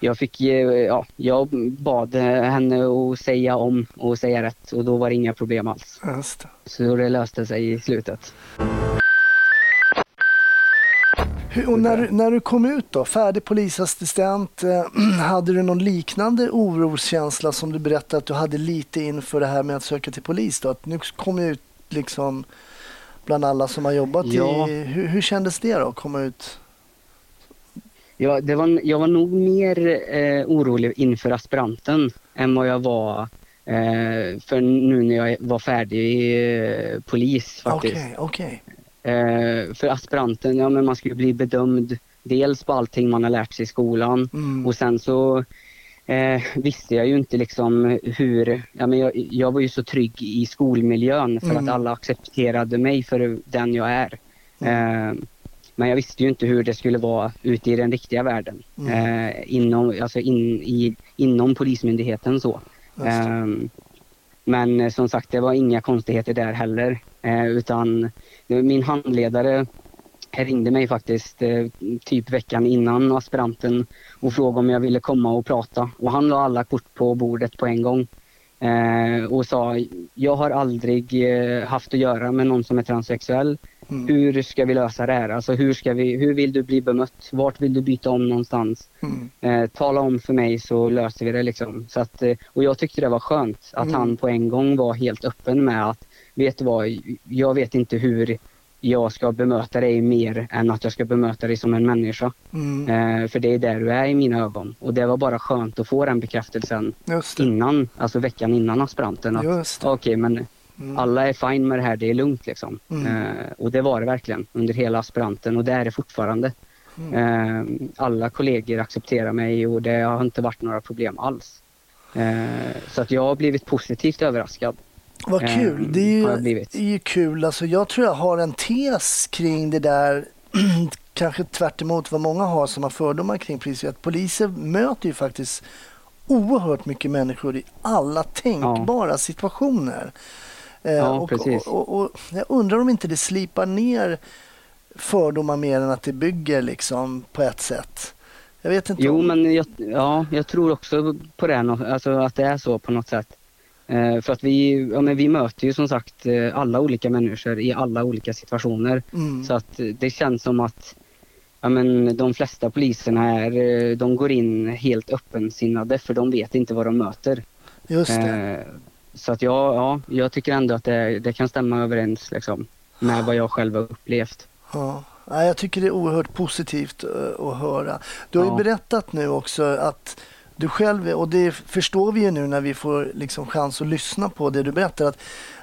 jag fick, eh, ja, jag bad henne att säga om och säga rätt och då var det inga problem alls. Det. Så det löste sig i slutet. Och när, när du kom ut då, färdig polisassistent, eh, (clears throat) hade du någon liknande oroskänsla som du berättade att du hade lite inför det här med att söka till polis då? Att nu kom jag ut liksom bland alla som har jobbat Ja. i... Hur, hur kändes det då, att komma ut? Ja, det var, jag var nog mer eh, orolig inför aspiranten än vad jag var eh, för nu när jag var färdig eh, polis faktiskt. Okej, okej. Eh, för aspiranten, ja men man skulle bli bedömd dels på allting man har lärt sig i skolan Mm. och sen så eh, visste jag ju inte liksom hur, ja men jag, jag var ju så trygg i skolmiljön för Mm. att alla accepterade mig för den jag är. Mm. Eh, men jag visste ju inte hur det skulle vara ute i den riktiga världen. Mm. Eh, inom, alltså in, i, inom Polismyndigheten så. Ehm, men eh, som sagt, det var inga konstigheter där heller. Eh, utan min handledare ringde mig faktiskt eh, typ veckan innan aspiranten och frågade om jag ville komma och prata. Och han la alla kort på bordet på en gång. Eh, och sa, jag har aldrig eh, haft att göra med någon som är transsexuell. Mm. Hur ska vi lösa det här? Alltså hur, ska vi, hur vill du bli bemött? Vart vill du byta om någonstans? Mm. Eh, tala om för mig så löser vi det liksom. Så att, och jag tyckte det var skönt att Mm. han på en gång var helt öppen med att vet du vad, jag vet inte hur jag ska bemöta dig mer än att jag ska bemöta dig som en människa. Mm. Eh, för det är där du är i mina ögon. Och det var bara skönt att få den bekräftelsen innan, alltså veckan innan aspiranten. Att okej, men Mm. alla är fine med det här, det är lugnt liksom. Mm. Eh, och det var det verkligen under hela aspiranten och det är det fortfarande. Mm. Eh, alla kollegor accepterar mig och det har inte varit några problem alls. Eh, så att jag har blivit positivt överraskad. Vad Eh, kul. Det är ju, det är ju kul. Alltså, jag tror jag har en tes kring det där. (clears throat) Kanske tvärt emot vad många har som har fördomar kring poliser. Att poliser möter ju faktiskt oerhört mycket människor i alla tänkbara situationer. Eh, Ja, och, precis. och, och, och jag undrar om inte det slipar ner fördomar mer än att det bygger liksom på ett sätt. Jag vet inte. Jo, om... men jag, ja, jag tror också på det, alltså att det är så på något sätt. Eh, för att vi, ja, men vi möter ju som sagt eh, alla olika människor i alla olika situationer. Mm. Så att eh, det känns som att ja, men de flesta poliserna är, de går in helt öppensinnade för de vet inte vad de möter. Just det. Så att jag, ja, jag tycker ändå att det, det kan stämma överens liksom, med vad jag själv har upplevt. Ja. Ja, jag tycker det är oerhört positivt att höra. Du har ju Ja. berättat nu också att du själv, och det förstår vi ju nu när vi får liksom chans att lyssna på det du berättar, att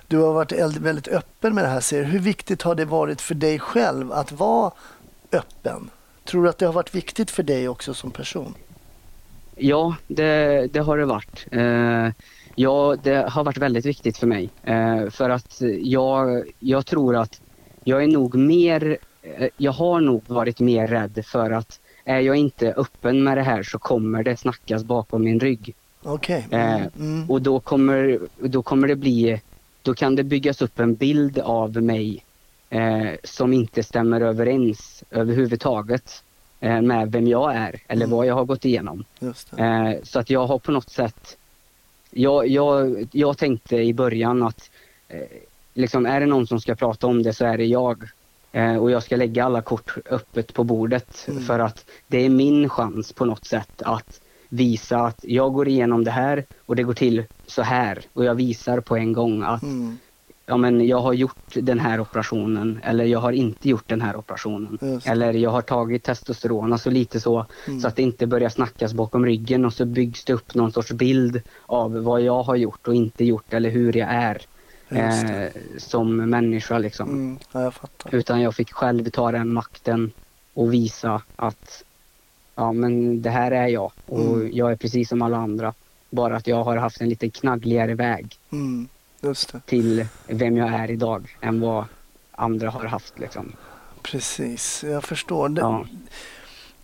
du har varit väldigt öppen med det här. Ser. Hur viktigt har det varit för dig själv att vara öppen? Tror du att det har varit viktigt för dig också som person? Ja, det, det har det varit. Eh, ja, det har varit väldigt viktigt för mig. Eh, för att jag, jag tror att jag är nog mer, eh, jag har nog varit mer rädd för att är jag inte öppen med det här så kommer det snackas bakom min rygg. Okej. Eh, Mm. Mm. Och då kommer, då kommer det bli, då kan det byggas upp en bild av mig eh, som inte stämmer överens överhuvudtaget eh, med vem jag är eller Mm. vad jag har gått igenom. Eh, så att jag har på något sätt, jag, jag, jag tänkte i början att eh, liksom är det någon som ska prata om det så är det jag. Eh, och jag ska lägga alla kort öppet på bordet Mm. för att det är min chans på något sätt att visa att jag går igenom det här och det går till så här. Och jag visar på en gång att Mm. ja, men jag har gjort den här operationen eller jag har inte gjort den här operationen. Just. Eller jag har tagit testosteron, alltså lite så. Mm. Så att det inte börjar snackas bakom ryggen och så byggs det upp någon sorts bild av vad jag har gjort och inte gjort eller hur jag är. Eh, som människa liksom. Mm. Ja, jag. Utan jag fick själv ta den makten och visa att ja men det här är jag och Mm. jag är precis som alla andra. Bara att jag har haft en lite knaggligare väg Mm. Till vem jag är idag än vad andra har haft. Liksom. Precis, jag förstår. Det, Ja.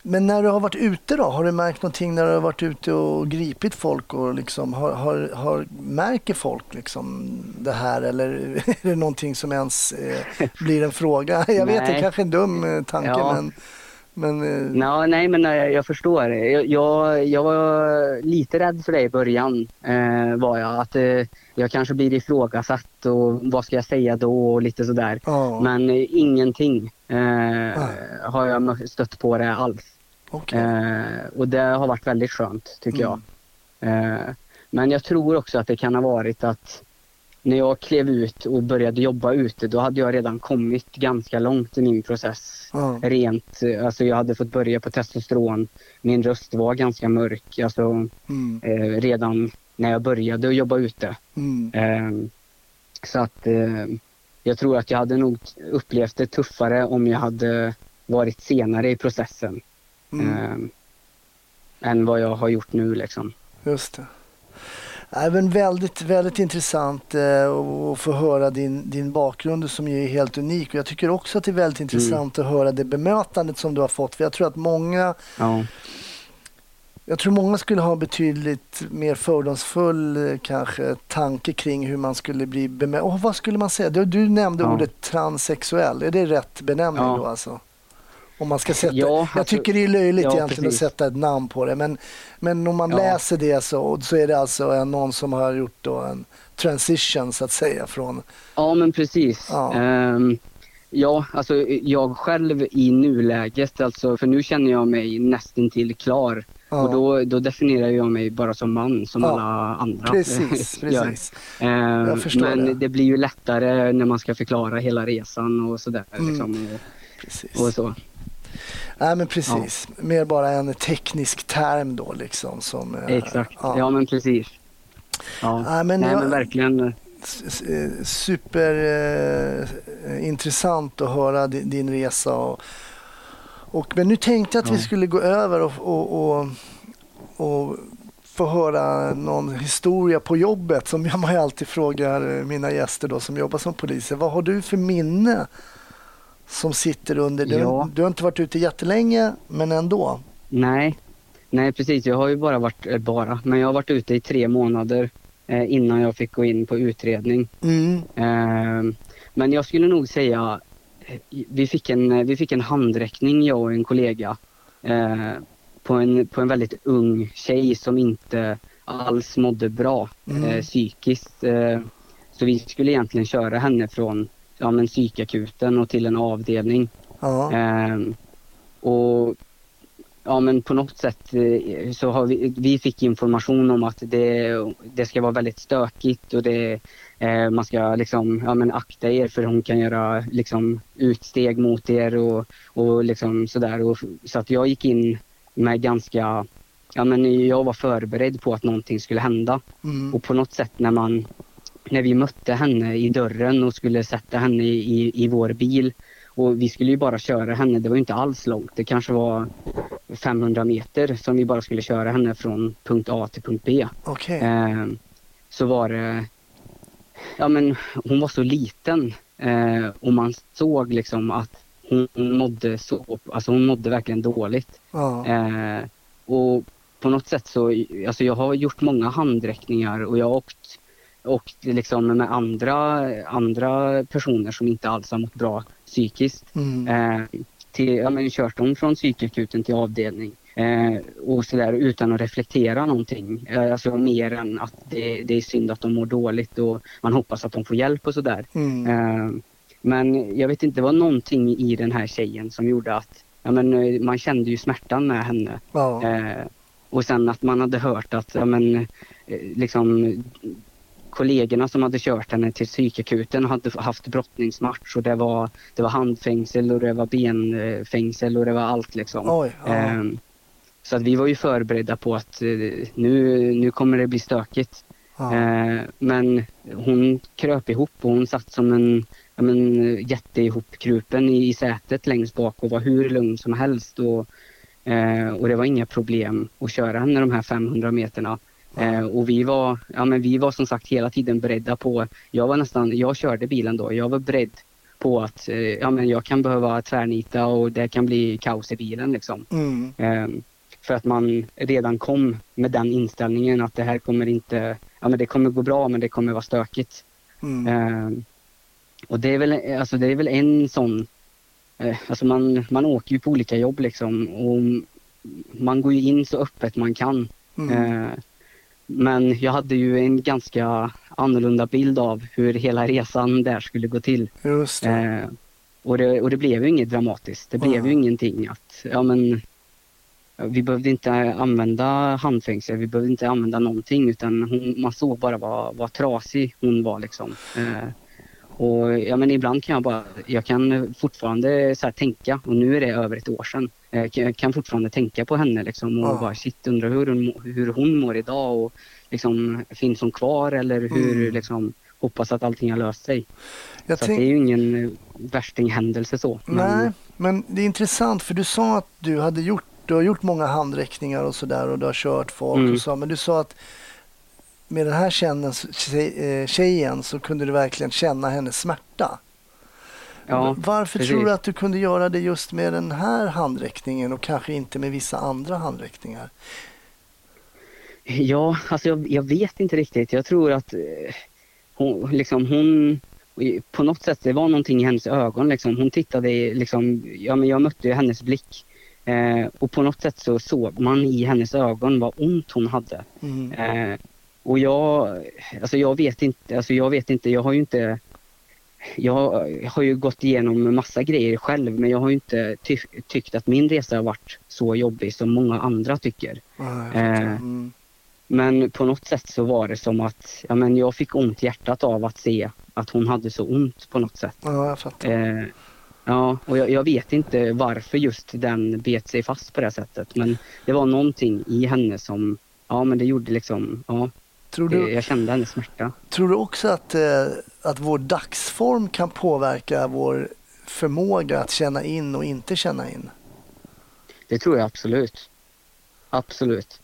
Men när du har varit ute då, har du märkt någonting när du har varit ute och gripit folk och liksom har, har, har märker folk liksom det här eller (laughs) är det någonting som ens eh, blir en fråga? (laughs) Jag vet, det är kanske en dum eh, tanke Ja. men, men eh, nej, men jag, jag förstår. Jag, jag, jag var lite rädd för det i början. Eh, var jag. Att eh, jag kanske blir ifrågasatt och vad ska jag säga då och lite sådär. ja, Men eh, ingenting eh, har jag stött på det alls. Okej. Eh, och det har varit väldigt skönt tycker jag. Mm. Eh, men jag tror också att det kan ha varit att när jag klev ut och började jobba ute då hade jag redan kommit ganska långt i min process. Ja, Rent, eh, alltså jag hade fått börja på testosteron. Min röst var ganska mörk alltså, mm, eh, redan när jag började att jobba ute. mm, Eh, så att eh, jag tror att jag hade nog upplevt det tuffare om jag hade varit senare i processen mm, eh, än vad jag har gjort nu liksom. just det. Men väldigt, väldigt intressant eh, att få höra din, din bakgrund som ju är helt unik. Och jag tycker också att det är väldigt intressant att höra det bemötandet som du har fått. För jag tror att många Ja, Jag tror många skulle ha betydligt mer fördomsfull eh, kanske tanke kring hur man skulle bli bemött. Och vad skulle man säga? Du, du nämnde Ja. ordet transsexuell. Är det rätt benämning Ja. då alltså? Om man ska sätta, Ja, jag alltså- tycker det är löjligt ja, egentligen precis. att sätta ett namn på det. Men, men om man Ja. läser det så, så är det alltså en, någon som har gjort en transition så att säga från... ja men precis. Ja. Ehm, ja, alltså jag själv i nuläget, alltså, för nu känner jag mig nästintill klar. Ja, Och då, då definierar jag mig bara som man, som Ja, alla andra precis, (laughs) precis. Jag förstår men det. det. blir ju lättare när man ska förklara hela resan och sådär. Mm. Liksom, och, och så. Nej men precis. Mer bara en teknisk term då liksom. Som, eh, Exakt, ja, men precis. Ja. Nej, men Nej men verkligen. superintressant eh, intressant att höra din, resa. Och, och, men nu tänkte jag att vi Ja. skulle gå över och, och, och, och få höra någon historia på jobbet som jag alltid frågar eh, mina gäster då, som jobbar som poliser. Vad har du för minne som sitter under? Du, Ja. du har inte varit ute jättelänge men ändå. Nej. Nej precis, jag har ju bara varit, eh, bara, men jag har varit ute i tre månader eh, innan jag fick gå in på utredning. Mm. Eh, men jag skulle nog säga, eh, vi fick en, vi fick en handräckning jag och en kollega eh, på, en, på en väldigt ung tjej som inte alls mådde bra Mm. eh, psykiskt. Eh, så vi skulle egentligen köra henne från ja, men psykakuten och till en avdelning. Ja. Ehm, och ja men på något sätt eh, så har vi, vi fick information om att det, det ska vara väldigt stökigt och det, eh, man ska liksom, ja men akta er för hon kan göra liksom utsteg mot er och, och liksom sådär. Och, så att jag gick in med ganska, ja men jag var förberedd på att någonting skulle hända. Mm. Och på något sätt när man när vi mötte henne i dörren och skulle sätta henne i, i, i vår bil och vi skulle ju bara köra henne, det var inte alls långt. Det kanske var 500 meter som vi bara skulle köra henne från punkt A till punkt B. Okej. Eh, så var det, ja men hon var så liten eh, och man såg liksom att hon mådde så, alltså hon mådde verkligen dåligt. Ja. Eh, och på något sätt så, alltså jag har gjort många handräckningar och jag har åkt, åkt liksom med andra, andra personer som inte alls har mått bra psykiskt. Mm. Eh, till, ja, men kört dem från psykakuten till avdelning. Eh, och sådär utan att reflektera någonting. Eh, alltså mer än att det, det är synd att de mår dåligt och man hoppas att de får hjälp och sådär. Mm. Eh, men jag vet inte, det var någonting i den här tjejen som gjorde att ja, men, eh, man kände ju smärtan med henne. Ja. Eh, och sen att man hade hört att ja, men, eh, liksom, kollegorna som hade kört henne till psykakuten hade haft brottningsmatch och det var, det var handfängsel och det var benfängsel och det var allt liksom. Oj. Ja. Ehm, så att vi var ju förberedda på att eh, nu, nu kommer det bli stökigt. Ja. Eh, men hon kröp ihop och hon satt som en ja, men, jätteihopkrupen i, i sätet längst bak och var hur lugn som helst. Och, eh, och det var inga problem att köra henne de här 500 meterna. Eh, och vi var, ja, men vi var som sagt hela tiden beredda på, jag var nästan, jag körde bilen då, jag var beredd på att eh, ja, men jag kan behöva tvärnita och det kan bli kaos i bilen. Liksom. Mm. Eh, för att man redan kom med den inställningen att det här kommer inte, ja men det kommer gå bra men det kommer vara stökigt. Mm. Eh, och det är väl, alltså det är väl en sån, eh, alltså man, man åker ju på olika jobb liksom och man går ju in så öppet man kan. Mm. Men jag hade ju en ganska annorlunda bild av hur hela resan där skulle gå till. Just det. Eh, och, det och det blev ju inget dramatiskt. Det blev Mm. ju ingenting att, ja men vi behövde inte använda handfängsel, vi behövde inte använda någonting utan hon, man såg bara vad, vad trasig hon var liksom. Eh, och ja men ibland kan jag bara, jag kan fortfarande så tänka och nu är det över ett år sedan. Eh, Jag kan fortfarande tänka på henne liksom och Ja. bara shit undrar hur hon, hur hon mår idag och liksom finns hon kvar eller hur Mm. liksom hoppas att allting har löst sig. Jag Så tänk- det är ju ingen eh, värstinghändelse så. men- Nej, men det är intressant för du sa att du hade gjort, du har gjort många handräckningar och sådär och du har kört folk Mm. och så, men du sa att med den här tjejen, tjej- eh, tjejen så kunde du verkligen känna hennes smärta. Ja, Varför precis. tror du att du kunde göra det just med den här handräckningen och kanske inte med vissa andra handräckningar? Ja, alltså jag, jag vet inte riktigt. Jag tror att eh, hon, liksom hon, på något sätt, det var någonting i hennes ögon. Liksom. Hon tittade, i, liksom, ja men jag mötte hennes blick. Eh, och på något sätt så såg man i hennes ögon vad ont hon hade. Mm. Eh, och jag, alltså jag vet inte, alltså jag vet inte, jag har ju inte jag har ju gått igenom massa grejer själv men jag har ju inte ty tyckt att min resa har varit så jobbig som många andra tycker. Eh, Mm. Men på något sätt så var det som att ja, men jag fick ont i hjärtat av att se att hon hade så ont på något sätt. Ja, jag fattar. Eh, ja, och jag, jag vet inte varför just den bet sig fast på det sättet. Men det var någonting i henne som, ja men det gjorde liksom, ja, Tror du, jag kände hennes smärta. tror du också att, eh, att vår dagsform kan påverka vår förmåga att känna in och inte känna in? Det tror jag absolut. Absolut.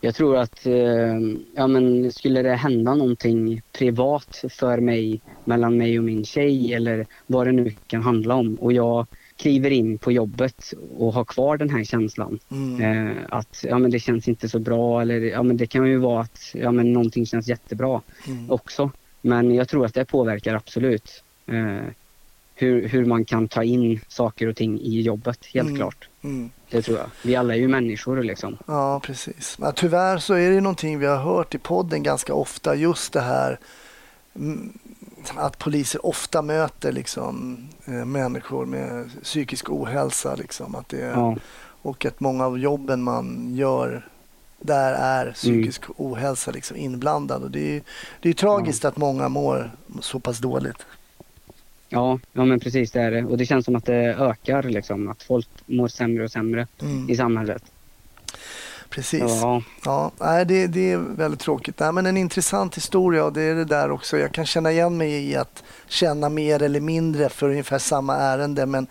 Jag tror att eh, ja, men skulle det hända någonting privat för mig, mellan mig och min tjej eller vad det nu kan handla om och jag kliver in på jobbet och har kvar den här känslan Mm. eh, att ja, men det känns inte så bra eller ja, men det kan ju vara att ja, men någonting känns jättebra Mm. också. Men jag tror att det påverkar absolut eh, hur, hur man kan ta in saker och ting i jobbet, helt Mm. klart. Mm. Det tror jag. Vi alla är ju människor liksom. Ja, precis. Men tyvärr så är det ju någonting vi har hört i podden ganska ofta, just det här mm, att poliser ofta möter liksom, eh, människor med psykisk ohälsa. Liksom, att det, Ja, Och att många av jobben man gör där är psykisk ohälsa liksom inblandad. Och det är det är tragiskt att många mår så pass dåligt. ja, ja, men precis det är det. Och det känns som att det ökar liksom. Att folk mår sämre och sämre Mm, i samhället. Precis. Ja, Ja, nej, det, det är väldigt tråkigt. Nej, men en intressant historia och det är det där också. Jag kan känna igen mig i att känna mer eller mindre för ungefär samma ärende. Men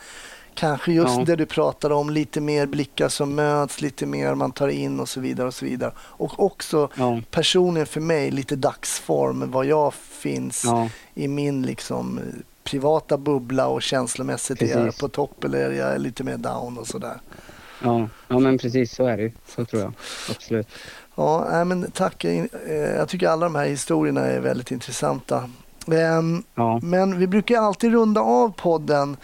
kanske just Ja. det du pratade om, lite mer blickar som möts, lite mer man tar in och så vidare. Och så vidare. Och också ja, personligen för mig lite dagsform, vad jag finns ja, i min liksom privata bubbla och känslomässigt är jag Precis. på topp eller är jag lite mer down och sådär. Ja, ja, men precis så är det ju. Så tror jag. Absolut. Ja, nej, men tack. Eh, Jag tycker alla de här historierna är väldigt intressanta. Ehm, Ja, Men vi brukar alltid runda av podden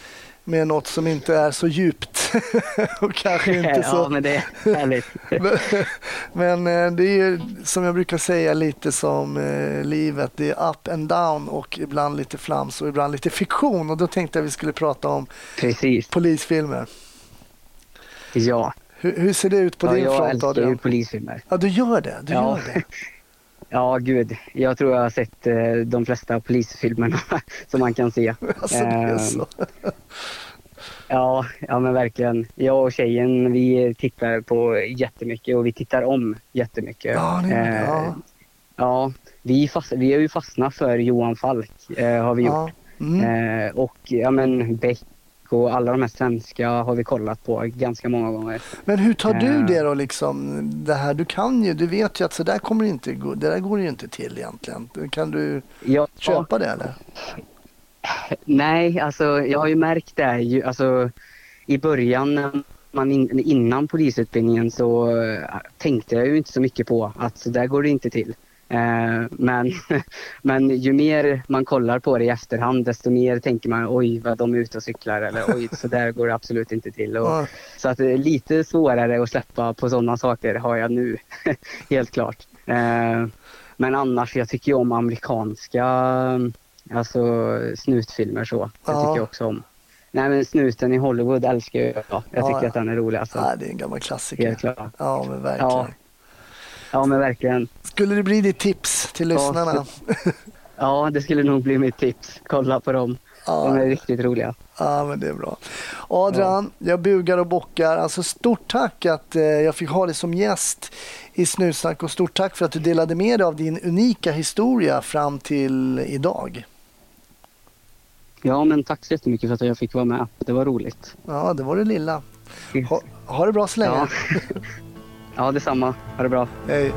med något som inte är så djupt. (laughs) och kanske (laughs) inte ja så... men det är härligt. (laughs) Men eh, det är ju som jag brukar säga lite som eh, livet. Det är up and down och ibland lite flams och ibland lite fiktion. Och då tänkte jag vi skulle prata om Precis. polisfilmer. Ja, Hur, hur ser det ut på ja din jag front älskar ju polisfilmer. Ja, du gör det. Du Ja. gör det. (laughs) Ja, gud. Jag tror jag har sett eh, de flesta polisfilmerna (laughs) som man kan se. (laughs) Alltså, det är så. Ja, ja men verkligen. Jag och tjejen vi tittar på jättemycket och vi tittar om jättemycket. Ja, det. Eh, Ja. ja vi, fast, vi har ju fastnat för Johan Falk eh, har vi gjort. Ja. Mm. Eh, och ja men Beck och alla de här svenska har vi kollat på ganska många gånger. Men hur tar du Eh. det då liksom? Det här, du kan ju, du vet ju att så där kommer det inte gå, det där går ju inte till egentligen. Kan du Ja, köpa det eller? Nej, alltså jag har ju märkt det ju, alltså i början man in, innan polisutbildningen så uh, tänkte jag ju inte så mycket på att så där går det inte till. Uh, men, (laughs) men ju mer man kollar på det i efterhand desto mer tänker man oj vad de är ute och cyklar eller oj så där går det absolut inte till. Och, så att lite svårare att släppa på sådana saker har jag nu, (laughs) helt klart. Uh, men annars, jag tycker om amerikanska alltså, snutfilmer så. Det ja. tycker jag också om. Nej men snuten i Hollywood älskar jag. Jag tycker ja, att den är rolig. Alltså. Ja, det är en gammal klassiker. Helt klart. Ja men verkligen. Ja. men verkligen. Skulle det bli ditt tips till lyssnarna? ja det skulle nog bli mitt tips. Kolla på dem. Ja. De är riktigt roliga. Ja, men det är bra. Adrian, ja. jag bugar och bockar. Alltså, stort tack att eh, jag fick ha dig som gäst i Snutsnack och stort tack för att du delade med dig av din unika historia fram till idag. Ja, men tack så jättemycket för att jag fick vara med. Det var roligt. Ja, det var det lilla. Ha, ha det bra så länge. Ja. (laughs) ja, detsamma. Ha det bra. Hej.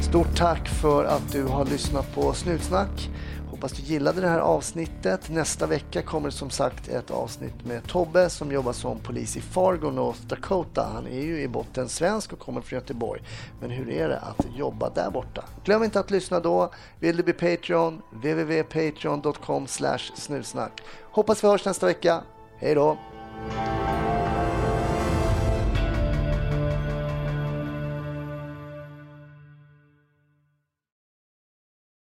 Stort tack för att du har lyssnat på Snutsnack. Hoppas du gillade det här avsnittet. Nästa vecka kommer som sagt ett avsnitt med Tobbe som jobbar som polis i Fargo, North Dakota. Han är ju i botten svensk och kommer från Göteborg. Men hur är det att jobba där borta? Glöm inte att lyssna då. Vill du bli Patreon? www.patreon.com snutsnack. Hoppas vi hörs nästa vecka. Hej då! Música